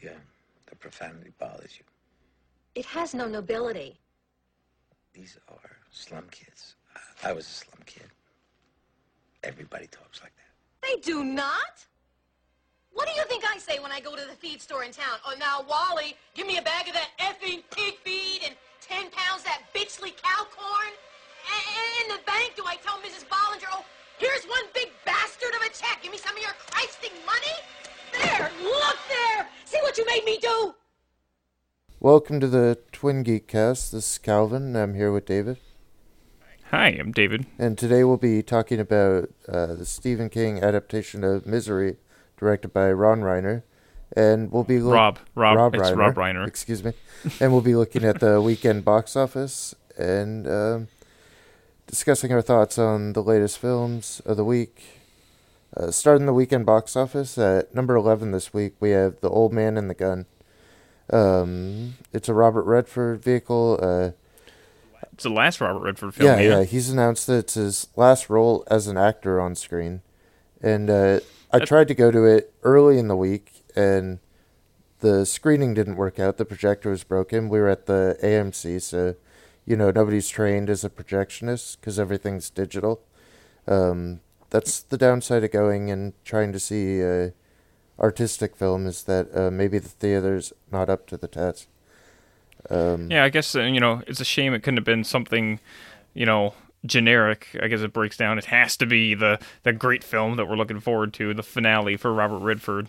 the uh, the profanity bothers you. It has no nobility. These are slum kids. I, I was a slum kid. Everybody talks like that. They do not. What do you think I say when I go to the feed store in town? Oh, now, Wally, give me a bag of that effing pig feed and 10 pounds of that bitchly cow corn. And in the bank, do I tell Mrs. Bollinger, oh, here's one big bastard of a check. Give me some of your Christing money? There, look there. See what you made me do? Welcome to the Twin Geek Cast. This is Calvin. I'm here with David. Hi, I'm David. And today we'll be talking about uh, the Stephen King adaptation of Misery, directed by Ron Reiner. And we'll be look- Rob. Rob. Rob it's Reiner. Rob Reiner. Excuse me. and we'll be looking at the weekend box office and um, discussing our thoughts on the latest films of the week. Uh, starting the weekend box office at number 11 this week, we have The Old Man and the Gun. Um, it's a Robert Redford vehicle. Uh, It's the last Robert Redford film. yeah, yeah, He's announced that it's his last role as an actor on screen. And uh, I tried to go to it early in the week, and the screening didn't work out. The projector was broken. We were at the AMC, so, you know, nobody's trained as a projectionist because everything's digital. Um, that's the downside of going and trying to see uh, artistic film is that uh, maybe the theater's not up to the test. Um, Yeah, I guess uh, you know it's a shame it couldn't have been something, you know, generic. I guess it breaks down. It has to be the the great film that we're looking forward to, the finale for Robert Redford.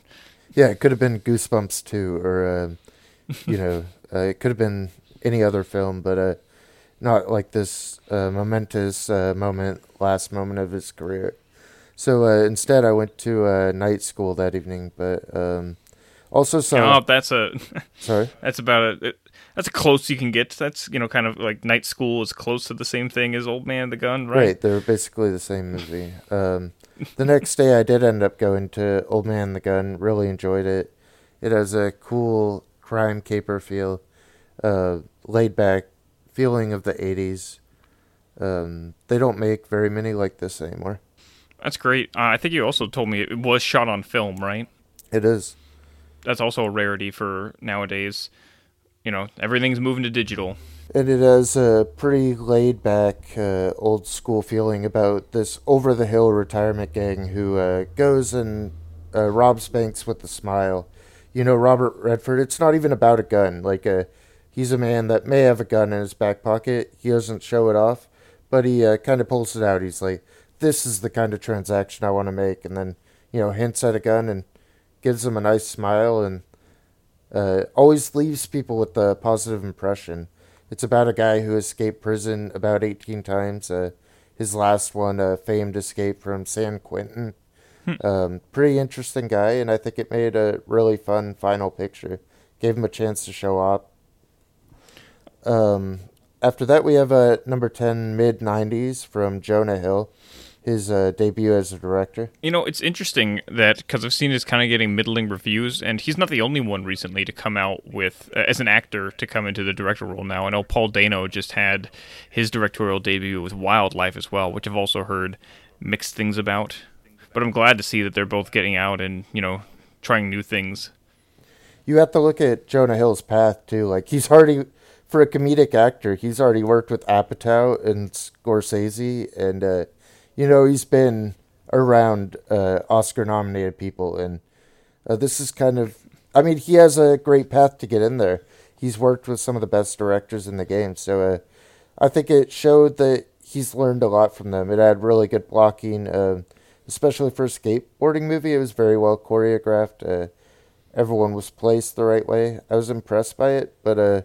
Yeah, it could have been Goosebumps too, or uh, you know, uh, it could have been any other film, but uh, not like this uh, momentous uh, moment, last moment of his career. So uh, instead, I went to uh, night school that evening, but um, also saw. oh, that's a sorry. that's about a that's a close you can get. That's you know kind of like Night School is close to the same thing as Old Man the Gun, right? Right, they're basically the same movie. Um, the next day, I did end up going to Old Man the Gun. Really enjoyed it. It has a cool crime caper feel, uh, laid back feeling of the '80s. Um, they don't make very many like this anymore. That's great. Uh, I think you also told me it was shot on film, right? It is. That's also a rarity for nowadays. You know, everything's moving to digital. And it has a pretty laid back, uh, old school feeling about this over the hill retirement gang who uh, goes and uh, robs banks with a smile. You know, Robert Redford, it's not even about a gun. Like, uh, he's a man that may have a gun in his back pocket. He doesn't show it off, but he uh, kind of pulls it out. He's like, this is the kind of transaction I want to make. And then, you know, hints at a gun and gives them a nice smile and uh, always leaves people with a positive impression. It's about a guy who escaped prison about 18 times. Uh, his last one, a famed escape from San Quentin. Um, pretty interesting guy, and I think it made a really fun final picture. Gave him a chance to show up. Um, after that, we have uh, number 10, mid 90s from Jonah Hill, his uh, debut as a director. You know, it's interesting that because I've seen his kind of getting middling reviews, and he's not the only one recently to come out with uh, as an actor to come into the director role now. I know Paul Dano just had his directorial debut with Wildlife as well, which I've also heard mixed things about. But I'm glad to see that they're both getting out and you know trying new things. you have to look at Jonah Hill's path too. Like he's already for a comedic actor, he's already worked with Apatow and Scorsese, and uh, you know he's been around uh, Oscar-nominated people, and uh, this is kind of. I mean, he has a great path to get in there. He's worked with some of the best directors in the game, so uh, I think it showed that he's learned a lot from them. It had really good blocking, uh, especially for a skateboarding movie. It was very well choreographed. Uh, everyone was placed the right way. I was impressed by it, but uh,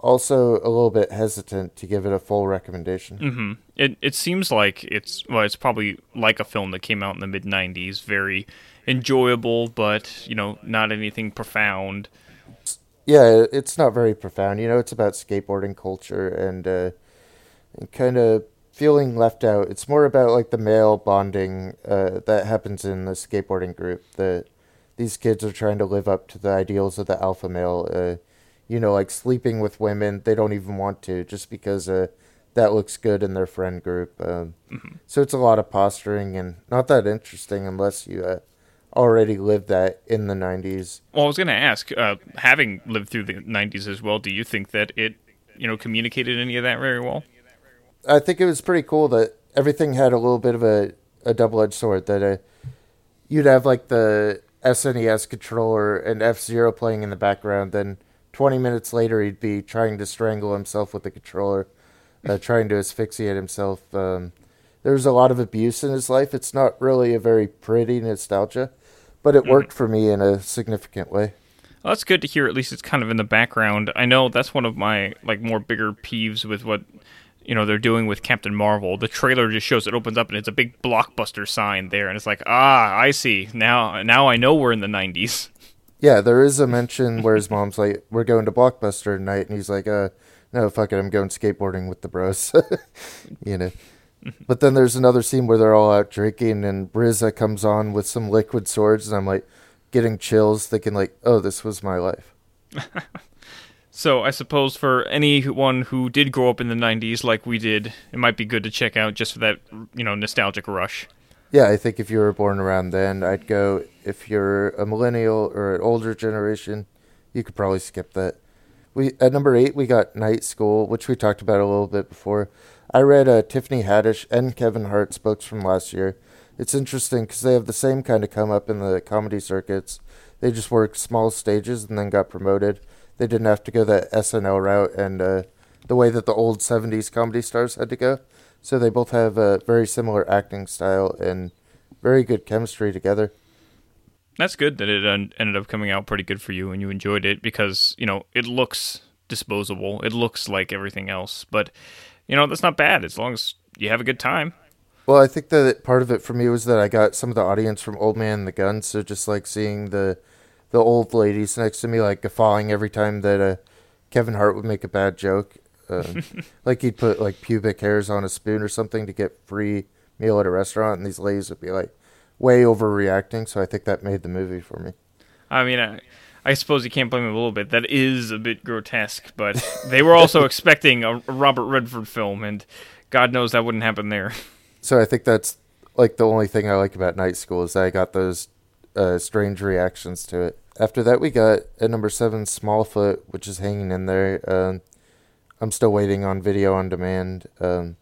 also a little bit hesitant to give it a full recommendation. hmm It it seems like it's well, it's probably like a film that came out in the mid '90s, very enjoyable, but you know, not anything profound. Yeah, it's not very profound. You know, it's about skateboarding culture and, uh, and kind of feeling left out. It's more about like the male bonding uh, that happens in the skateboarding group. That these kids are trying to live up to the ideals of the alpha male. Uh, you know, like sleeping with women they don't even want to just because uh, that looks good in their friend group. Um, So it's a lot of posturing and not that interesting unless you uh, already lived that in the 90s. Well, I was going to ask, uh, having lived through the '90s as well, do you think that it, you know, communicated any of that very well? I think it was pretty cool that everything had a little bit of a, a double edged sword. That uh, you'd have like the SNES controller and F Zero playing in the background, then 20 minutes later he'd be trying to strangle himself with the controller, uh, trying to asphyxiate himself. Um, was a lot of abuse in his life. It's not really a very pretty nostalgia, but it worked for me in a significant way. Well, that's good to hear. At least it's kind of in the background. I know that's one of my like more bigger peeves with what you know they're doing with Captain Marvel. The trailer just shows it opens up and it's a big blockbuster sign there, and it's like, ah, I see now. Now I know we're in the '90s. Yeah, there is a mention where his mom's like, "We're going to Blockbuster tonight," and he's like, "Uh, no, fuck it, I'm going skateboarding with the bros," you know. But then there's another scene where they're all out drinking, and RZA comes on with some liquid swords, and I'm like, getting chills, thinking like, "Oh, this was my life." So I suppose for anyone who did grow up in the '90s like we did, it might be good to check out just for that you know nostalgic rush. Yeah, I think if you were born around then, I'd go. If you're a millennial or an older generation, you could probably skip that. We at number eight we got Night School, which we talked about a little bit before. I read uh, Tiffany Haddish and Kevin Hart's books from last year. It's interesting because they have the same kind of come up in the comedy circuits. They just worked small stages and then got promoted. They didn't have to go the SNL route and uh, the way that the old '70s comedy stars had to go. So they both have a very similar acting style and very good chemistry together. That's good that it ended up coming out pretty good for you and you enjoyed it because you know it looks disposable. It looks like everything else, but you know that's not bad as long as you have a good time. Well, I think that part of it for me was that I got some of the audience from Old Man and the Gun, so just like seeing the the old ladies next to me like guffawing every time that uh, Kevin Hart would make a bad joke. Um, like he'd put like pubic hairs on a spoon or something to get free meal at a restaurant, and these ladies would be like way overreacting. So I think that made the movie for me. I mean, I, I suppose you can't blame them a little bit. That is a bit grotesque, but they were also expecting a, a Robert Redford film, and God knows that wouldn't happen there. So I think that's like the only thing I like about Night School is that I got those uh, strange reactions to it. After that, we got at number seven Smallfoot, which is hanging in there. Um, I'm still waiting on video on demand. Um,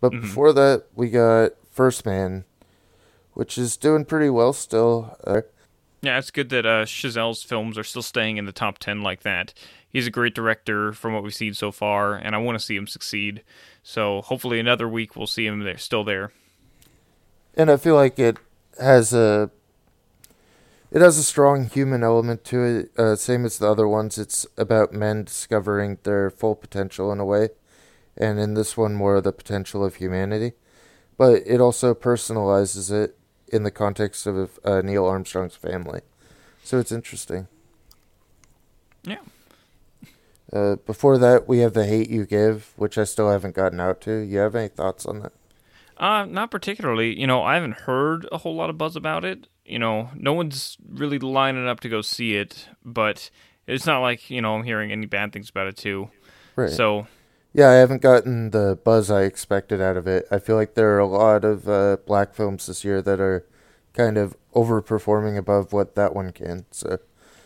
but Mhm. before that, we got First Man, which is doing pretty well still. Uh, Yeah, it's good that uh, Chazelle's films are still staying in the top 10 like that. He's a great director from what we've seen so far, and I want to see him succeed. So hopefully another week we'll see him there, still there. and I feel like it has a it has a strong human element to it. Uh, same as the other ones, it's about men discovering their full potential in a way, and in this one, more of the potential of humanity. But it also personalizes it in the context of uh, Neil Armstrong's family, so it's interesting. Yeah. Uh, before that, we have the Hate You Give, which I still haven't gotten out to. You have any thoughts on that? Uh, not particularly. You know, I haven't heard a whole lot of buzz about it. You know, no one's really lining up to go see it, but it's not like, you know, I'm hearing any bad things about it too. Right. So, Yeah, I haven't gotten the buzz I expected out of it. I feel like there are a lot of uh, black films this year that are kind of overperforming above what that one can. So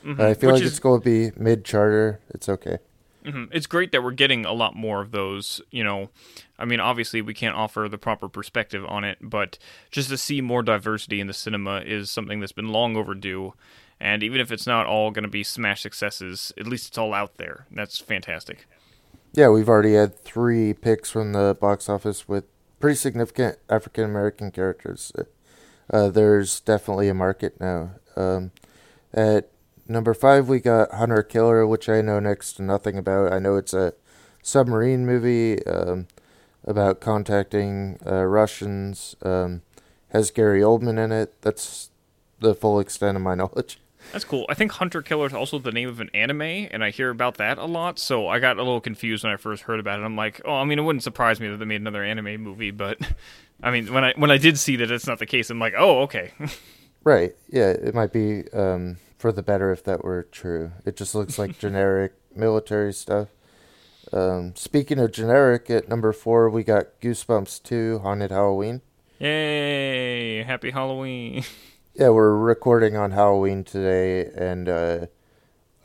mhm, I feel which like is- it's going to be mid charter. It's okay. Mhm. It's great that we're getting a lot more of those. You know, I mean, obviously we can't offer the proper perspective on it, but just to see more diversity in the cinema is something that's been long overdue. And even if it's not all going to be smash successes, at least it's all out there. That's fantastic. Yeah, we've already had three picks from the box office with pretty significant African American characters. Uh, there's definitely a market now. Um, at number five, we got Hunter Killer, which I know next to nothing about. I know it's a submarine movie um, about contacting uh, Russians. Um, has Gary Oldman in it. That's the full extent of my knowledge. That's cool. I think Hunter Killer is also the name of an anime, and I hear about that a lot. So I got a little confused when I first heard about it. I'm like, oh, I mean, it wouldn't surprise me that they made another anime movie, but I mean, when I when I did see that it's not the case, I'm like, oh, okay. Right. Yeah, it might be um, for the better if that were true. It just looks like generic military stuff. Um, speaking of generic, at number four, we got Goosebumps 2 Haunted Halloween. Yay! Happy Halloween. Yeah, we're recording on Halloween today, and uh,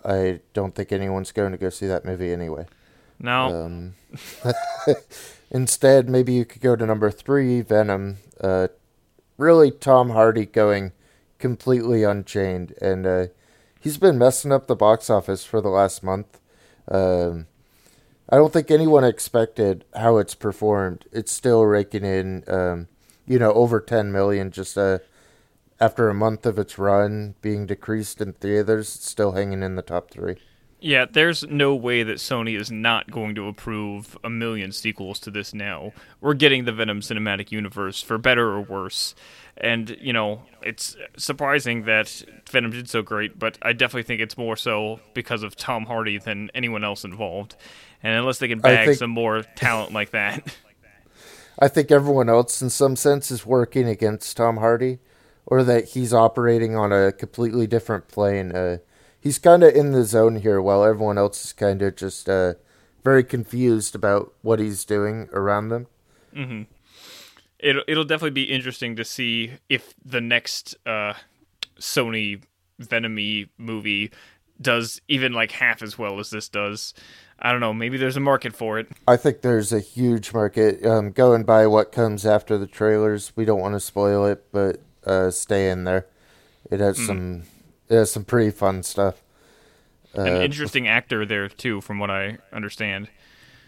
I don't think anyone's going to go see that movie anyway. No, Um, instead, maybe you could go to number three, Venom. Uh, really, Tom Hardy going completely unchained, and uh, he's been messing up the box office for the last month. Um, I don't think anyone expected how it's performed. It's still raking in, um, you know, over 10 million just uh, after a month of its run being decreased in theaters. It's still hanging in the top three. Yeah, there's no way that Sony is not going to approve a million sequels to this now. We're getting the Venom cinematic universe for better or worse. And, you know, it's surprising that Venom did so great, but I definitely think it's more so because of Tom Hardy than anyone else involved. And unless they can bag think- some more talent like that. I think everyone else, in some sense, is working against Tom Hardy, or that he's operating on a completely different plane. Uh, he's kind of in the zone here, while everyone else is kind of just uh, very confused about what he's doing around them. it'll it'll definitely be interesting to see if the next uh, Sony Venomy movie does even like half as well as this does. I don't know. Maybe there's a market for it. I think there's a huge market. Um, going by what comes after the trailers, we don't want to spoil it, but uh, stay in there. It has some, has some pretty fun stuff. An interesting actor there too, from what I understand.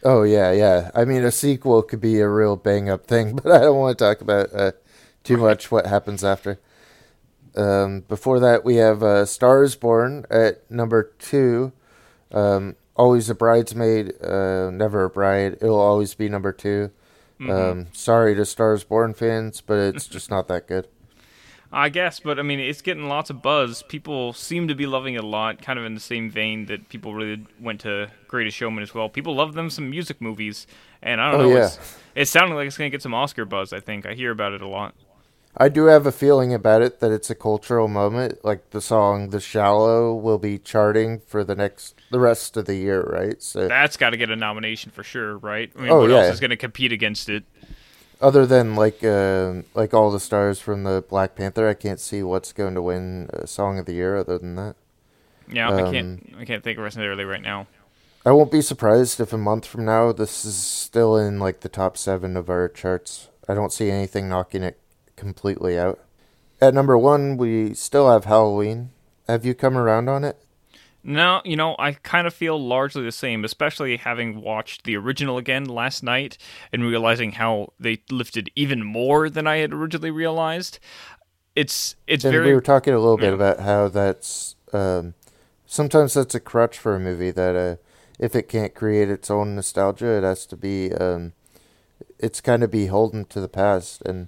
Oh yeah, yeah. I mean, a sequel could be a real bang up thing, but I don't want to talk about uh, too much what happens after. Um, before that, we have uh, Stars Born at number two. Um, always a bridesmaid, uh, never a bride. It'll always be number 2 Um, sorry to Stars Born fans, but it's just not that good. I guess, but I mean, it's getting lots of buzz. People seem to be loving it a lot, kind of in the same vein that people really went to Greatest Showman as well. People love them some music movies, and I don't Oh, know. yeah. It's, it's sounding like it's going to get some Oscar buzz. I think I hear about it a lot. I do have a feeling about it that it's a cultural moment. Like the song "The Shallow" will be charting for the next, the rest of the year, right? So, That's got to get a nomination for sure, right? I mean, Oh, what yeah. else is going to compete against it? Other than like uh, like all the stars from the Black Panther, I can't see what's going to win Song of the Year. Other than that, Yeah, I Um, can't. I can't think of really right now. I won't be surprised if a month from now this is still in like the top seven of our charts. I don't see anything knocking it completely out. At number one, we still have Halloween. Have you come around on it? No, you know, I kind of feel largely the same, especially having watched the original again last night and realizing how they lifted even more than I had originally realized. It's it's And very we were talking a little bit yeah. about how that's um, sometimes that's a crutch for a movie that uh, if it can't create its own nostalgia, it has to be um, it's kind of beholden to the past. And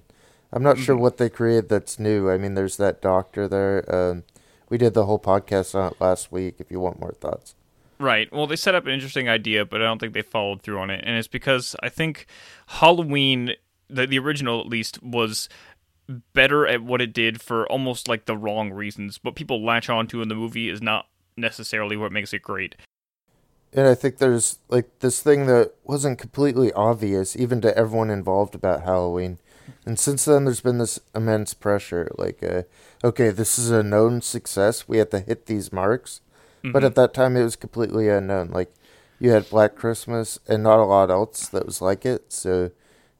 I'm not sure Mm-hmm. what they created that's new. I mean, there's that doctor there. Um, we did the whole podcast on it last week. If you want more thoughts, Right. Well, they set up an interesting idea, but I don't think they followed through on it. And it's because I think Halloween, the, the original at least, was better at what it did for almost like the wrong reasons. What people latch onto in the movie is not necessarily what makes it great. and I think there's like this thing that wasn't completely obvious even to everyone involved about Halloween. And since then, there's been this immense pressure. Like, uh, okay, this is a known success. We have to hit these marks. But at that time, it was completely unknown. Like, you had Black Christmas and not a lot else that was like it. So,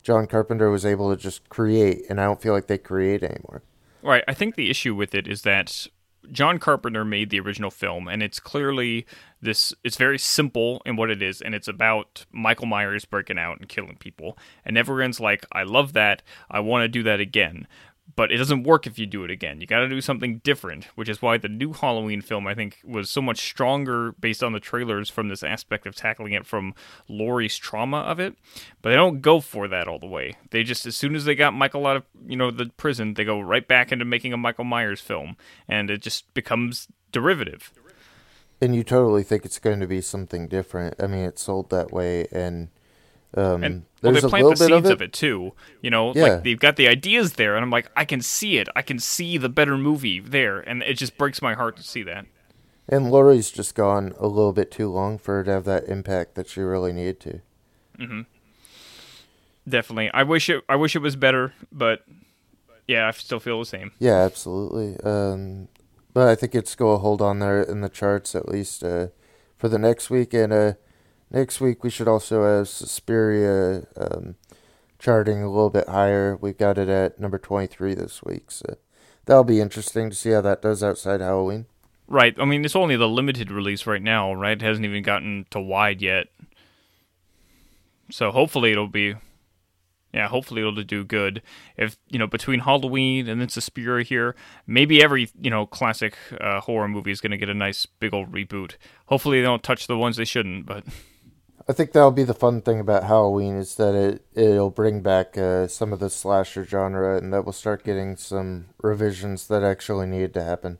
John Carpenter was able to just create, and I don't feel like they create anymore. Right. I think the issue with it is that John Carpenter made the original film, and it's clearly this. It's very simple in what it is, and it's about Michael Myers breaking out and killing people. And everyone's like, "I love that. I want to do that again." But it doesn't work if you do it again. You got to do something different, which is why the new Halloween film, I think, was so much stronger based on the trailers from this aspect of tackling it from Laurie's trauma of it. But they don't go for that all the way. They just, as soon as they got Michael out of, you know, the prison, they go right back into making a Michael Myers film, and it just becomes derivative. And you totally think it's going to be something different. I mean, it's sold that way, and um, And well, there's they a plant little the bit seeds of of it. it. too. You know, Yeah. like they've got the ideas there, and I'm like, I can see it. I can see the better movie there, and it just breaks my heart to see that. And Laurie's just gone a little bit too long for her to have that impact that she really needed to. Mm-hmm. Definitely, I wish it. I wish it was better, but yeah, I still feel the same. Yeah, absolutely. Um, but I think it's go a hold on there in the charts at least uh, for the next week. And uh, next week we should also have Suspiria um, charting a little bit higher. We've got it at number 23 this week. So that'll be interesting to see how that does outside Halloween. Right. I mean, it's only the limited release right now, right? It hasn't even gotten to wide yet. So hopefully it'll be yeah, hopefully it'll do good. If you know between Halloween and then Suspiria here, maybe every you know classic uh, horror movie is going to get a nice big old reboot. Hopefully they don't touch the ones they shouldn't, but I think that'll be the fun thing about Halloween is that it it'll bring back uh, some of the slasher genre, and that we'll start getting some revisions that actually need to happen.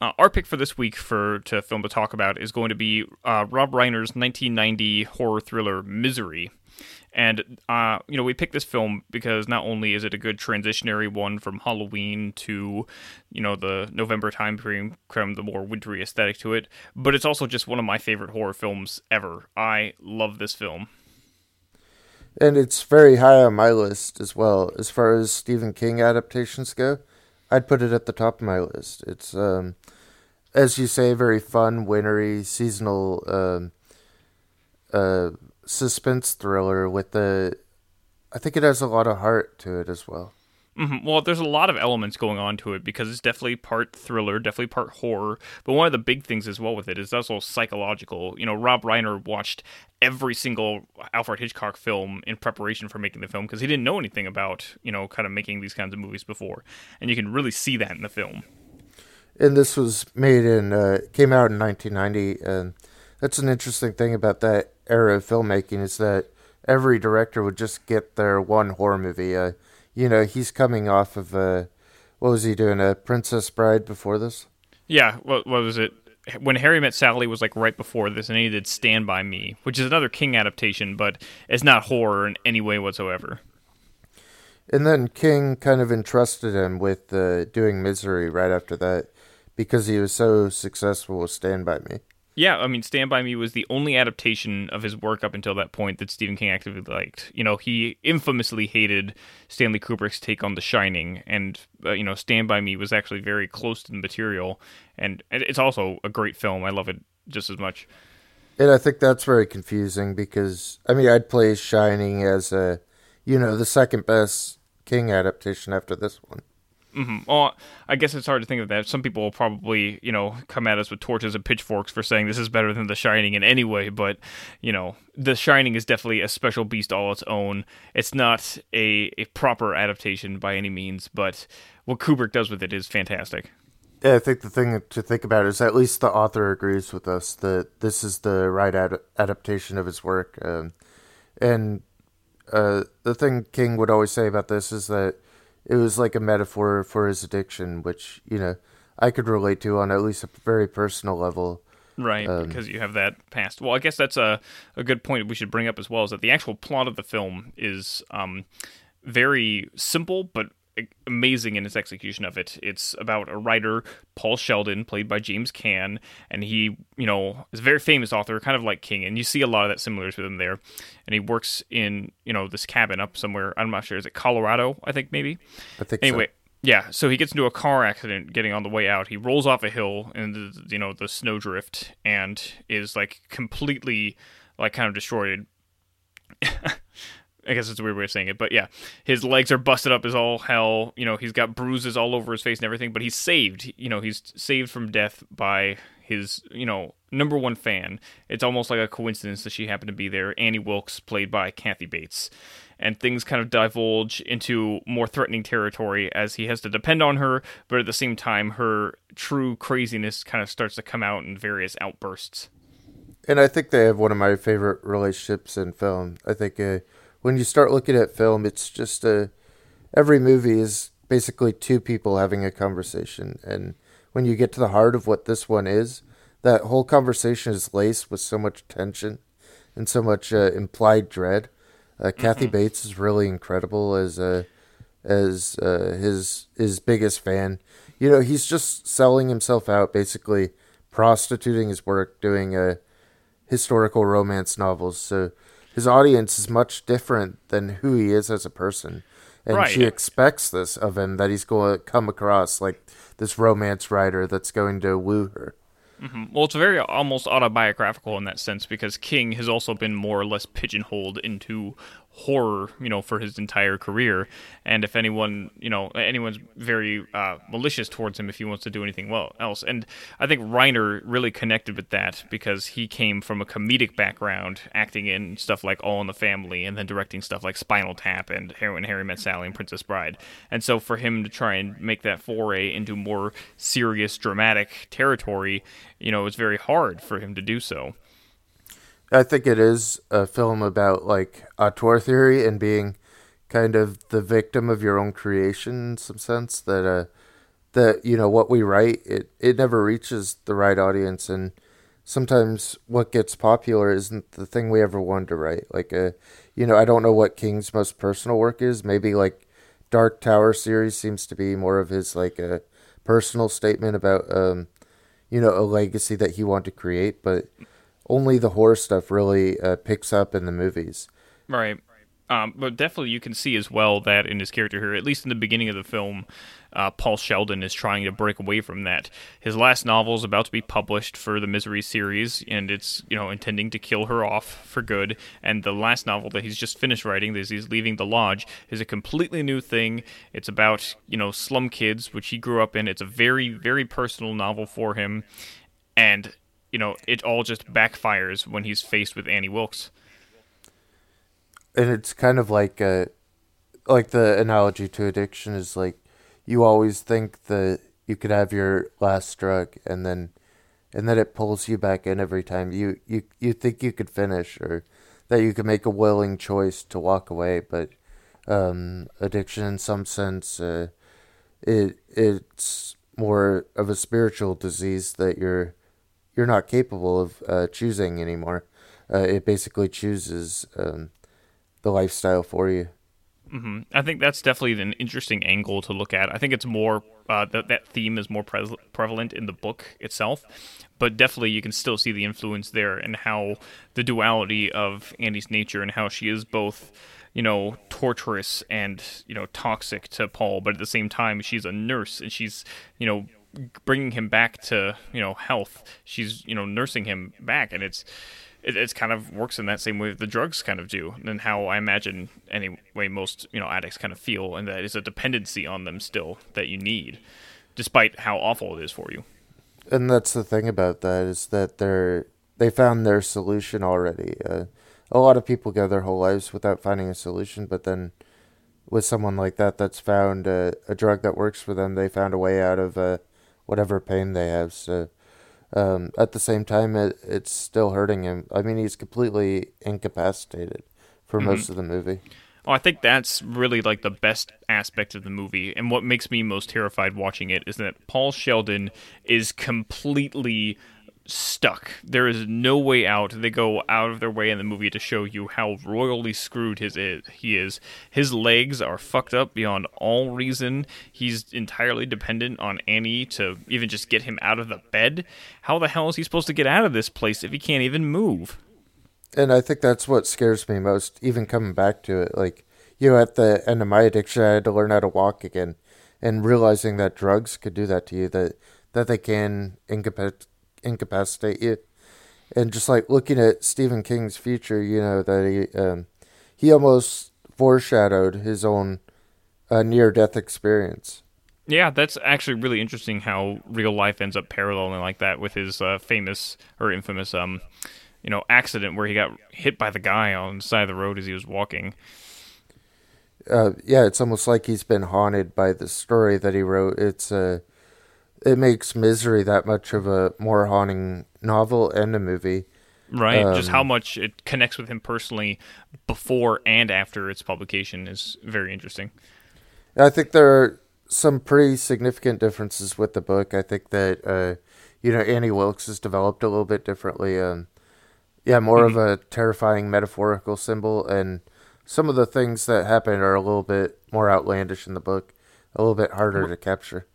Uh, our pick for this week for to film to talk about is going to be uh, Rob Reiner's 1990 horror thriller Misery. And uh, you know, we picked this film because not only is it a good transitionary one from Halloween to, you know, the November time frame, the more wintry aesthetic to it, but it's also just one of my favorite horror films ever. I love this film. And it's very high on my list as well. As far as Stephen King adaptations go, I'd put it at the top of my list. It's, um, as you say, very fun, wintry, seasonal um, uh, suspense thriller with the. I think it has a lot of heart to it as well. Mm-hmm. Well, there's a lot of elements going on to it because it's definitely part thriller, definitely part horror. But one of the big things as well with it is also psychological. You know, Rob Reiner watched every single Alfred Hitchcock film in preparation for making the film because he didn't know anything about, you know, kind of making these kinds of movies before. And you can really see that in the film. And this was made in, uh, came out in 1990. And that's an interesting thing about that era of filmmaking is that every director would just get their one horror movie. Uh, you know, he's coming off of uh, what was he doing? A Princess Bride before this? Yeah. What, what was it? When Harry Met Sally was like right before this, and he did Stand by Me, which is another King adaptation, but it's not horror in any way whatsoever. And then King kind of entrusted him with uh, doing Misery right after that because he was so successful with Stand by Me. Yeah, I mean, Stand By Me was the only adaptation of his work up until that point that Stephen King actively liked. You know, he infamously hated Stanley Kubrick's take on The Shining, and, uh, you know, Stand By Me was actually very close to the material, and it's also a great film. I love it just as much. And I think that's very confusing because, I mean, I'd play Shining as a, you know, the second best King adaptation after this one. Mm-hmm. Well, I guess it's hard to think of that. Some people will probably, you know, come at us with torches and pitchforks for saying this is better than The Shining in any way, but, you know, The Shining is definitely a special beast all its own. It's not a, a proper adaptation by any means, but what Kubrick does with it is fantastic. Yeah, I think the thing to think about is at least the author agrees with us that this is the right ad- adaptation of his work. Um, and uh, the thing King would always say about this is that it was like a metaphor for his addiction, which you know I could relate to on at least a very personal level. Right, um, because you have that past. Well, I guess that's a a good point we should bring up as well. Is that the actual plot of the film is um, very simple but amazing in its execution of it. It's about a writer, Paul Sheldon, played by James Caan, and he, you know, is a very famous author, kind of like King, and you see a lot of that similarities with him there. And he works in, you know, this cabin up somewhere. I'm not sure. Is it Colorado? I think maybe. I think anyway. So. Yeah, so he gets into a car accident getting on the way out. He rolls off a hill in the, you know the snowdrift and is like completely like kind of destroyed. I guess it's a weird way of saying it, but yeah, his legs are busted up as all hell. You know, he's got bruises all over his face and everything, but he's saved. You know, he's saved from death by his, you know, number one fan. It's almost like a coincidence that she happened to be there. Annie Wilkes, played by Kathy Bates. And things kind of divulge into more threatening territory as he has to depend on her, but at the same time, her true craziness kind of starts to come out in various outbursts. And I think they have one of my favorite relationships in film. I think. Uh, when you start looking at film, it's just a every movie is basically two people having a conversation, and when you get to the heart of what this one is, that whole conversation is laced with so much tension and so much uh, implied dread. Uh, mm-hmm. Kathy Bates is really incredible as uh, as uh, his his biggest fan. You know, he's just selling himself out, basically prostituting his work, doing uh, historical romance novels. So his audience is much different than who he is as a person. and Right. she expects this of him that he's going to come across like this romance writer that's going to woo her. Mm-hmm. Well, it's very almost autobiographical in that sense because King has also been more or less pigeonholed into horror, you know, for his entire career. And if anyone, you know, anyone's very uh, malicious towards him if he wants to do anything well else. And I think Reiner really connected with that because he came from a comedic background, acting in stuff like All in the Family, and then directing stuff like Spinal Tap and and Harry Met Sally and Princess Bride. And so for him to try and make that foray into more serious, dramatic territory, you know, it's very hard for him to do so. I think it is a film about like auteur theory and being kind of the victim of your own creation in some sense that uh that you know what we write it it never reaches the right audience. And sometimes what gets popular isn't the thing we ever wanted to write. Like uh you know I don't know what King's most personal work is. Maybe like Dark Tower series seems to be more of his like a personal statement about um you know a legacy that he wanted to create. But only the horror stuff really uh, picks up in the movies. Right. Um, but definitely, you can see as well that in his character here, at least in the beginning of the film, uh, Paul Sheldon is trying to break away from that. His last novel is about to be published for the Misery series, and it's you know intending to kill her off for good. And the last novel that he's just finished writing, as he's leaving the lodge, is a completely new thing. It's about you know slum kids, which he grew up in. It's a very very personal novel for him, and you know it all just backfires when he's faced with Annie Wilkes. And it's kind of like uh, like the analogy to addiction is like you always think that you could have your last drug and then and then it pulls you back in every time you you you think you could finish or that you could make a willing choice to walk away but um addiction in some sense uh, it it's more of a spiritual disease that you're you're not capable of uh, choosing anymore. Uh, it basically chooses um, the lifestyle for you. I think that's definitely an interesting angle to look at. I think it's more uh, that that theme is more pres- prevalent in the book itself, but definitely you can still see the influence there and how the duality of Annie's nature and how she is both, you know, torturous and you know toxic to Paul, but at the same time she's a nurse and she's you know bringing him back to you know health. She's you know nursing him back, and it's it, it's kind of works in that same way the drugs kind of do, and how I imagine anyway most you know addicts kind of feel, and that is a dependency on them still that you need, despite how awful it is for you. and that's the thing about that is that they're they found their solution already. Uh, a lot of people go their whole lives without finding a solution, but then with someone like that that's found a, a drug that works for them, they found a way out of uh, whatever pain they have. So um, at the same time, it, it's still hurting him. I mean, he's completely incapacitated for most of the movie. Oh, I think that's really like the best aspect of the movie, and what makes me most terrified watching it is that Paul Sheldon is completely stuck. There is no way out. They go out of their way in the movie to show you how royally screwed his is. He is. His legs are fucked up beyond all reason. He's entirely dependent on Annie to even just get him out of the bed. How the hell is he supposed to get out of this place if he can't even move? And I think that's what scares me most, even coming back to it. Like, you know, at the end of my addiction, I had to learn how to walk again. And realizing that drugs could do that to you, that, that they can incapac- incapacitate you. And just like looking at Stephen King's future, you know, that he, um, he almost foreshadowed his own uh, near death experience. Yeah, that's actually really interesting how real life ends up paralleling like that with his uh, famous or infamous, um, you know, accident where he got hit by the guy on the side of the road as he was walking. uh, yeah, it's almost like he's been haunted by the story that he wrote. It's uh, it makes Misery that much of a more haunting novel and a movie. Right, just Um, how much it connects with him personally before and after its publication is very interesting. I think there are some pretty significant differences with the book. I think that uh, you know Annie Wilkes has developed a little bit differently. Um, yeah, more of a terrifying metaphorical symbol, and some of the things that happen are a little bit more outlandish in the book, a little bit harder to capture.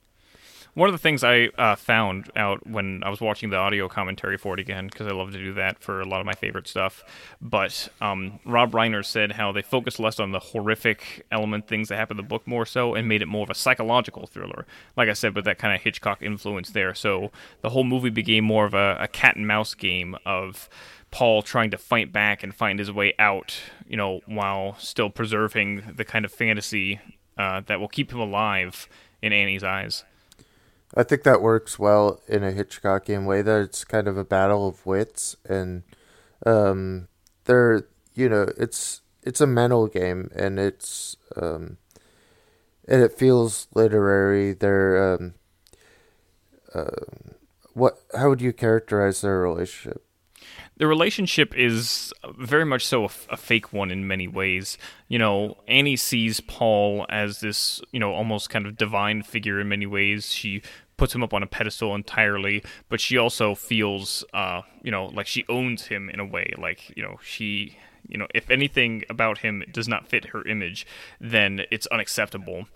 One of the things I uh, found out when I was watching the audio commentary for it again, because I love to do that for a lot of my favorite stuff, but um, Rob Reiner said how they focused less on the horrific element things that happen in the book more so and made it more of a psychological thriller. Like I said, with that kind of Hitchcock influence there. So the whole movie became more of a, a cat and mouse game of Paul trying to fight back and find his way out, you know, while still preserving the kind of fantasy uh, that will keep him alive in Annie's eyes. I think that works well in a Hitchcockian way. That it's kind of a battle of wits, and um, they're you know it's it's a mental game, and it's um, and it feels literary. They're um, uh, what? How would you characterize their relationship? The relationship is very much so a, a, fake one in many ways. You know, Annie sees Paul as this, you know, almost kind of divine figure in many ways. She puts him up on a pedestal entirely, but she also feels, uh, you know, like she owns him in a way. Like, you know, she you know, if anything about him does not fit her image, then it's unacceptable.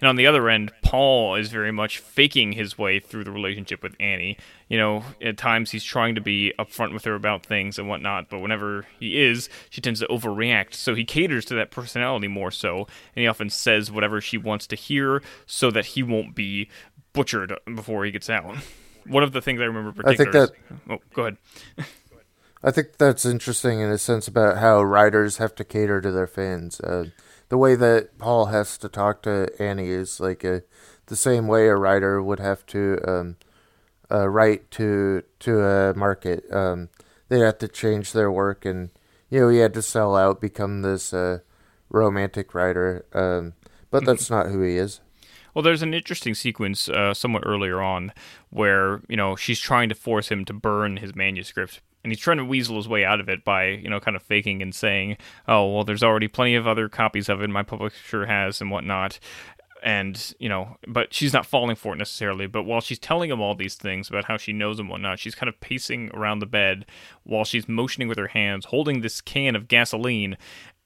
And on the other end, Paul is very much faking his way through the relationship with Annie. You know, at times he's trying to be upfront with her about things and whatnot, but whenever he is, she tends to overreact. So he caters to that personality more so, and he often says whatever she wants to hear so that he won't be butchered before he gets out. One of the things I remember particularly. I think that. oh, go ahead. I think that's interesting in a sense about how writers have to cater to their fans. Uh, the way that Paul has to talk to Annie is like a, the same way a writer would have to um, uh, write to to a market. Um, they have to change their work, and you know he had to sell out, become this uh, romantic writer. Um, but that's not who he is. Well, there's an interesting sequence uh, somewhat earlier on where you know she's trying to force him to burn his manuscript and he's trying to weasel his way out of it by you know kind of faking and saying oh well there's already plenty of other copies of it. My publisher has and whatnot. And you know but she's not falling for it necessarily. But while she's telling him all these things about how she knows and whatnot she's kind of pacing around the bed while she's motioning with her hands holding this can of gasoline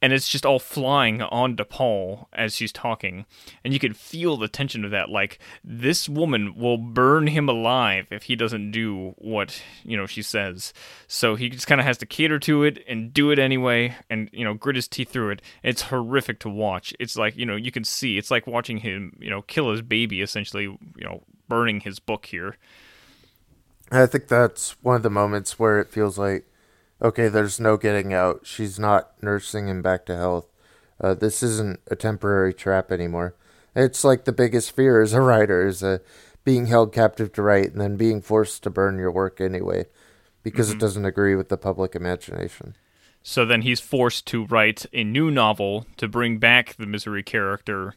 and it's just all flying onto Paul as she's talking. And you can feel the tension of that. Like, this woman will burn him alive if he doesn't do what, you know, she says. So he just kind of has to cater to it and do it anyway and, you know, grit his teeth through it. It's horrific to watch. It's like, you know, you can see, it's like watching him, you know, kill his baby, essentially, you know, burning his book here. I think that's one of the moments where it feels like okay, there's no getting out. She's not nursing him back to health. Uh, this isn't a temporary trap anymore. It's like the biggest fear as a writer is uh, being held captive to write and then being forced to burn your work anyway because mm-hmm. it doesn't agree with the public imagination. So then he's forced to write a new novel to bring back the misery character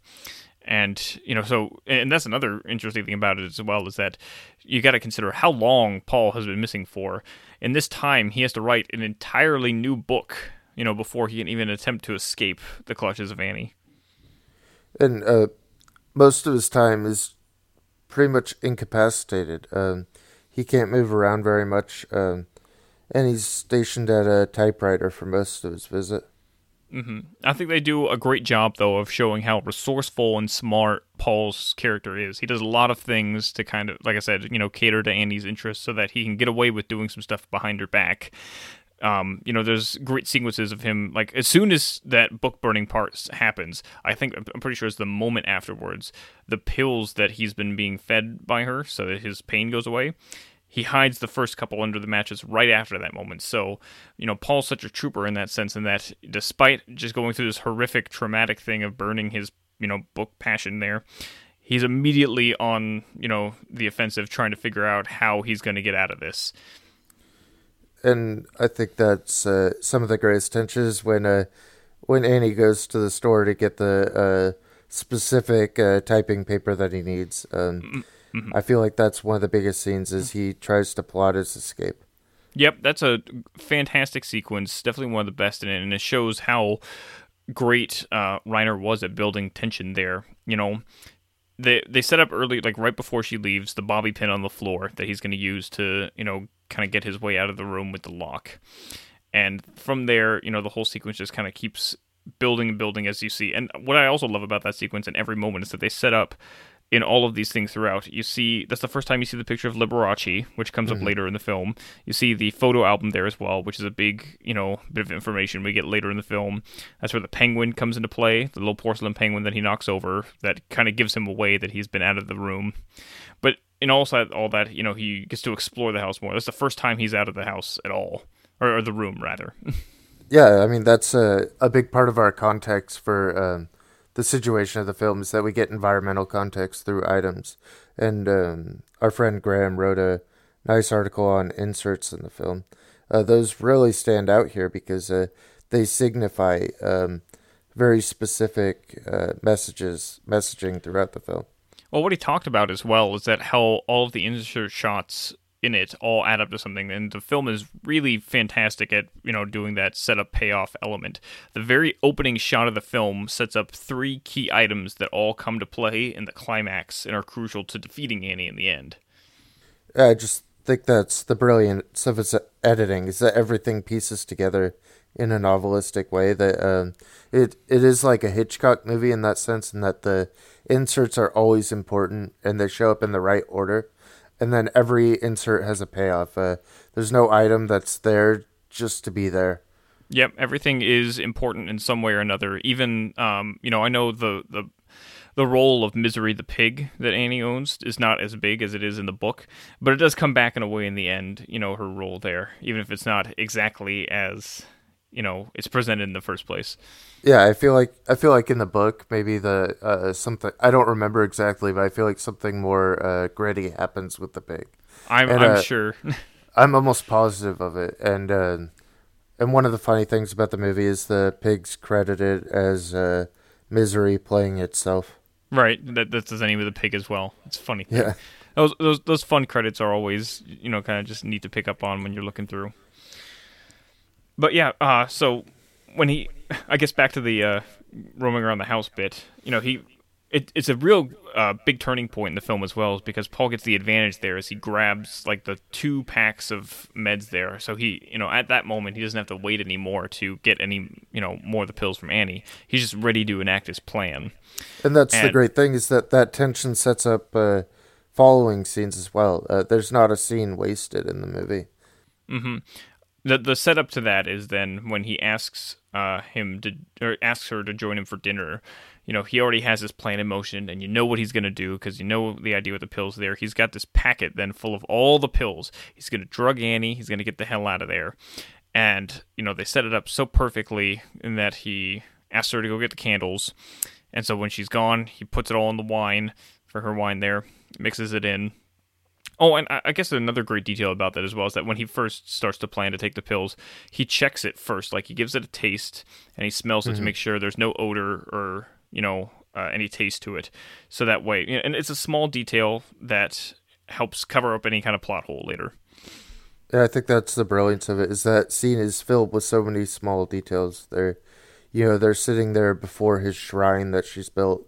and you know so and that's another interesting thing about it as well is that you got to consider how long paul has been missing for. In this time he has to write an entirely new book you know before he can even attempt to escape the clutches of annie. And uh, most of his time is pretty much incapacitated. Um, he can't move around very much um, and he's stationed at a typewriter for most of his visit Mm-hmm. I think they do a great job, though, of showing how resourceful and smart Paul's character is. He does a lot of things to kind of, like I said, you know, cater to Annie's interests so that he can get away with doing some stuff behind her back. Um, you know, there's great sequences of him. Like as soon as that book burning part happens, I think I'm pretty sure it's the moment afterwards. The pills that he's been being fed by her, so that his pain goes away he hides the first couple under the matches right after that moment. So, you know, Paul's such a trooper in that sense, in that despite just going through this horrific, traumatic thing of burning his, you know, book passion there, he's immediately on, you know, the offensive, trying to figure out how he's going to get out of this. And I think that's uh, some of the greatest tensions when uh, when Annie goes to the store to get the uh, specific uh, typing paper that he needs. Um, mm-hmm. I feel like that's one of the biggest scenes is he tries to plot his escape. Yep, that's a fantastic sequence. Definitely one of the best in it, and it shows how great uh, Reiner was at building tension there. You know, they they set up early, like right before she leaves, the bobby pin on the floor that he's going to use to you know kind of get his way out of the room with the lock. And from there, you know, the whole sequence just kind of keeps building and building as you see. And what I also love about that sequence in every moment is that they set up in all of these things throughout. You see, that's the first time you see the picture of Liberace, which comes Mm-hmm. up later in the film. You see the photo album there as well, which is a big, you know, bit of information we get later in the film. That's where the penguin comes into play, the little porcelain penguin that he knocks over, that kind of gives him away that he's been out of the room. But in all that, all that, you know, he gets to explore the house more. That's the first time he's out of the house at all, or, or the room rather. Yeah, I mean that's a a big part of our context for um, the situation of the film is that we get environmental context through items, and um, our friend Graham wrote a nice article on inserts in the film. Uh, those really stand out here because uh, they signify um, very specific uh, messages, messaging throughout the film. Well, what he talked about as well is that how all of the insert shots in it all add up to something, and the film is really fantastic at you know doing that setup payoff element. The very opening shot of the film sets up three key items that all come to play in the climax and are crucial to defeating Annie in the end. I just think that's the brilliance of its editing is that everything pieces together in a novelistic way. That um, it it is like a Hitchcock movie in that sense, in that the inserts are always important and they show up in the right order, and then every insert has a payoff. Uh, there's no item that's there just to be there. Yep, everything is important in some way or another. Even, um, you know, I know the the the role of Misery the pig that Annie owns is not as big as it is in the book, but it does come back in a way in the end. You know, her role there, even if it's not exactly as you know it's presented in the first place. Yeah, I feel like I feel like in the book maybe the uh, something I don't remember exactly, but I feel like something more uh, gritty happens with the pig. I'm And, I'm uh, sure. I'm almost positive of it, and uh, and one of the funny things about the movie is the pig's credited as uh, misery playing itself. Right, that that's the name of the pig as well. It's funny. Yeah. those those those fun credits are always you know kind of just neat to pick up on when you're looking through. But yeah, uh, so when he, I guess back to the uh, roaming around the house bit, you know he. It, it's a real uh, big turning point in the film as well, because Paul gets the advantage there as he grabs like the two packs of meds there. So he, you know, at that moment he doesn't have to wait anymore to get any, you know, more of the pills from Annie. He's just ready to enact his plan. And that's the great thing is that that tension sets up uh, following scenes as well. Uh, there's not a scene wasted in the movie. The the setup to that is then when he asks uh, him to or asks her to join him for dinner. You know, he already has his plan in motion, and you know what he's gonna do because you know the idea with the pills. There, he's got this packet then full of all the pills. He's gonna drug Annie. He's gonna get the hell out of there, and you know they set it up so perfectly in that he asks her to go get the candles, and so when she's gone, he puts it all in the wine for her wine there, mixes it in, Oh, and I guess another great detail about that as well is that when he first starts to plan to take the pills, he checks it first. Like he gives it a taste and he smells it to make sure there's no odor or you know uh, any taste to it. So that way, and it's a small detail that helps cover up any kind of plot hole later. Yeah, I think that's the brilliance of it. Is that scene is filled with so many small details. They're, you know, they're sitting there before his shrine that she's built,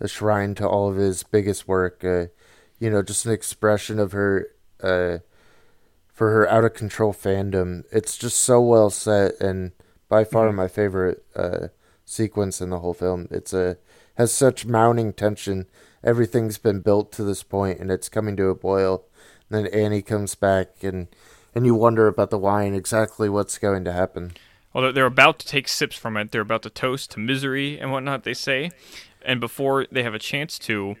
a shrine to all of his biggest work. Uh, you know, just an expression of her, uh, for her out of control fandom. It's just so well set, and by far my favorite uh, sequence in the whole film. It's a has such mounting tension. Everything's been built to this point, and it's coming to a boil. And then Annie comes back, and and you wonder about the wine, exactly what's going to happen. They're- they're about to take sips from it. They're about to toast to misery and whatnot. They say, and before they have a chance to,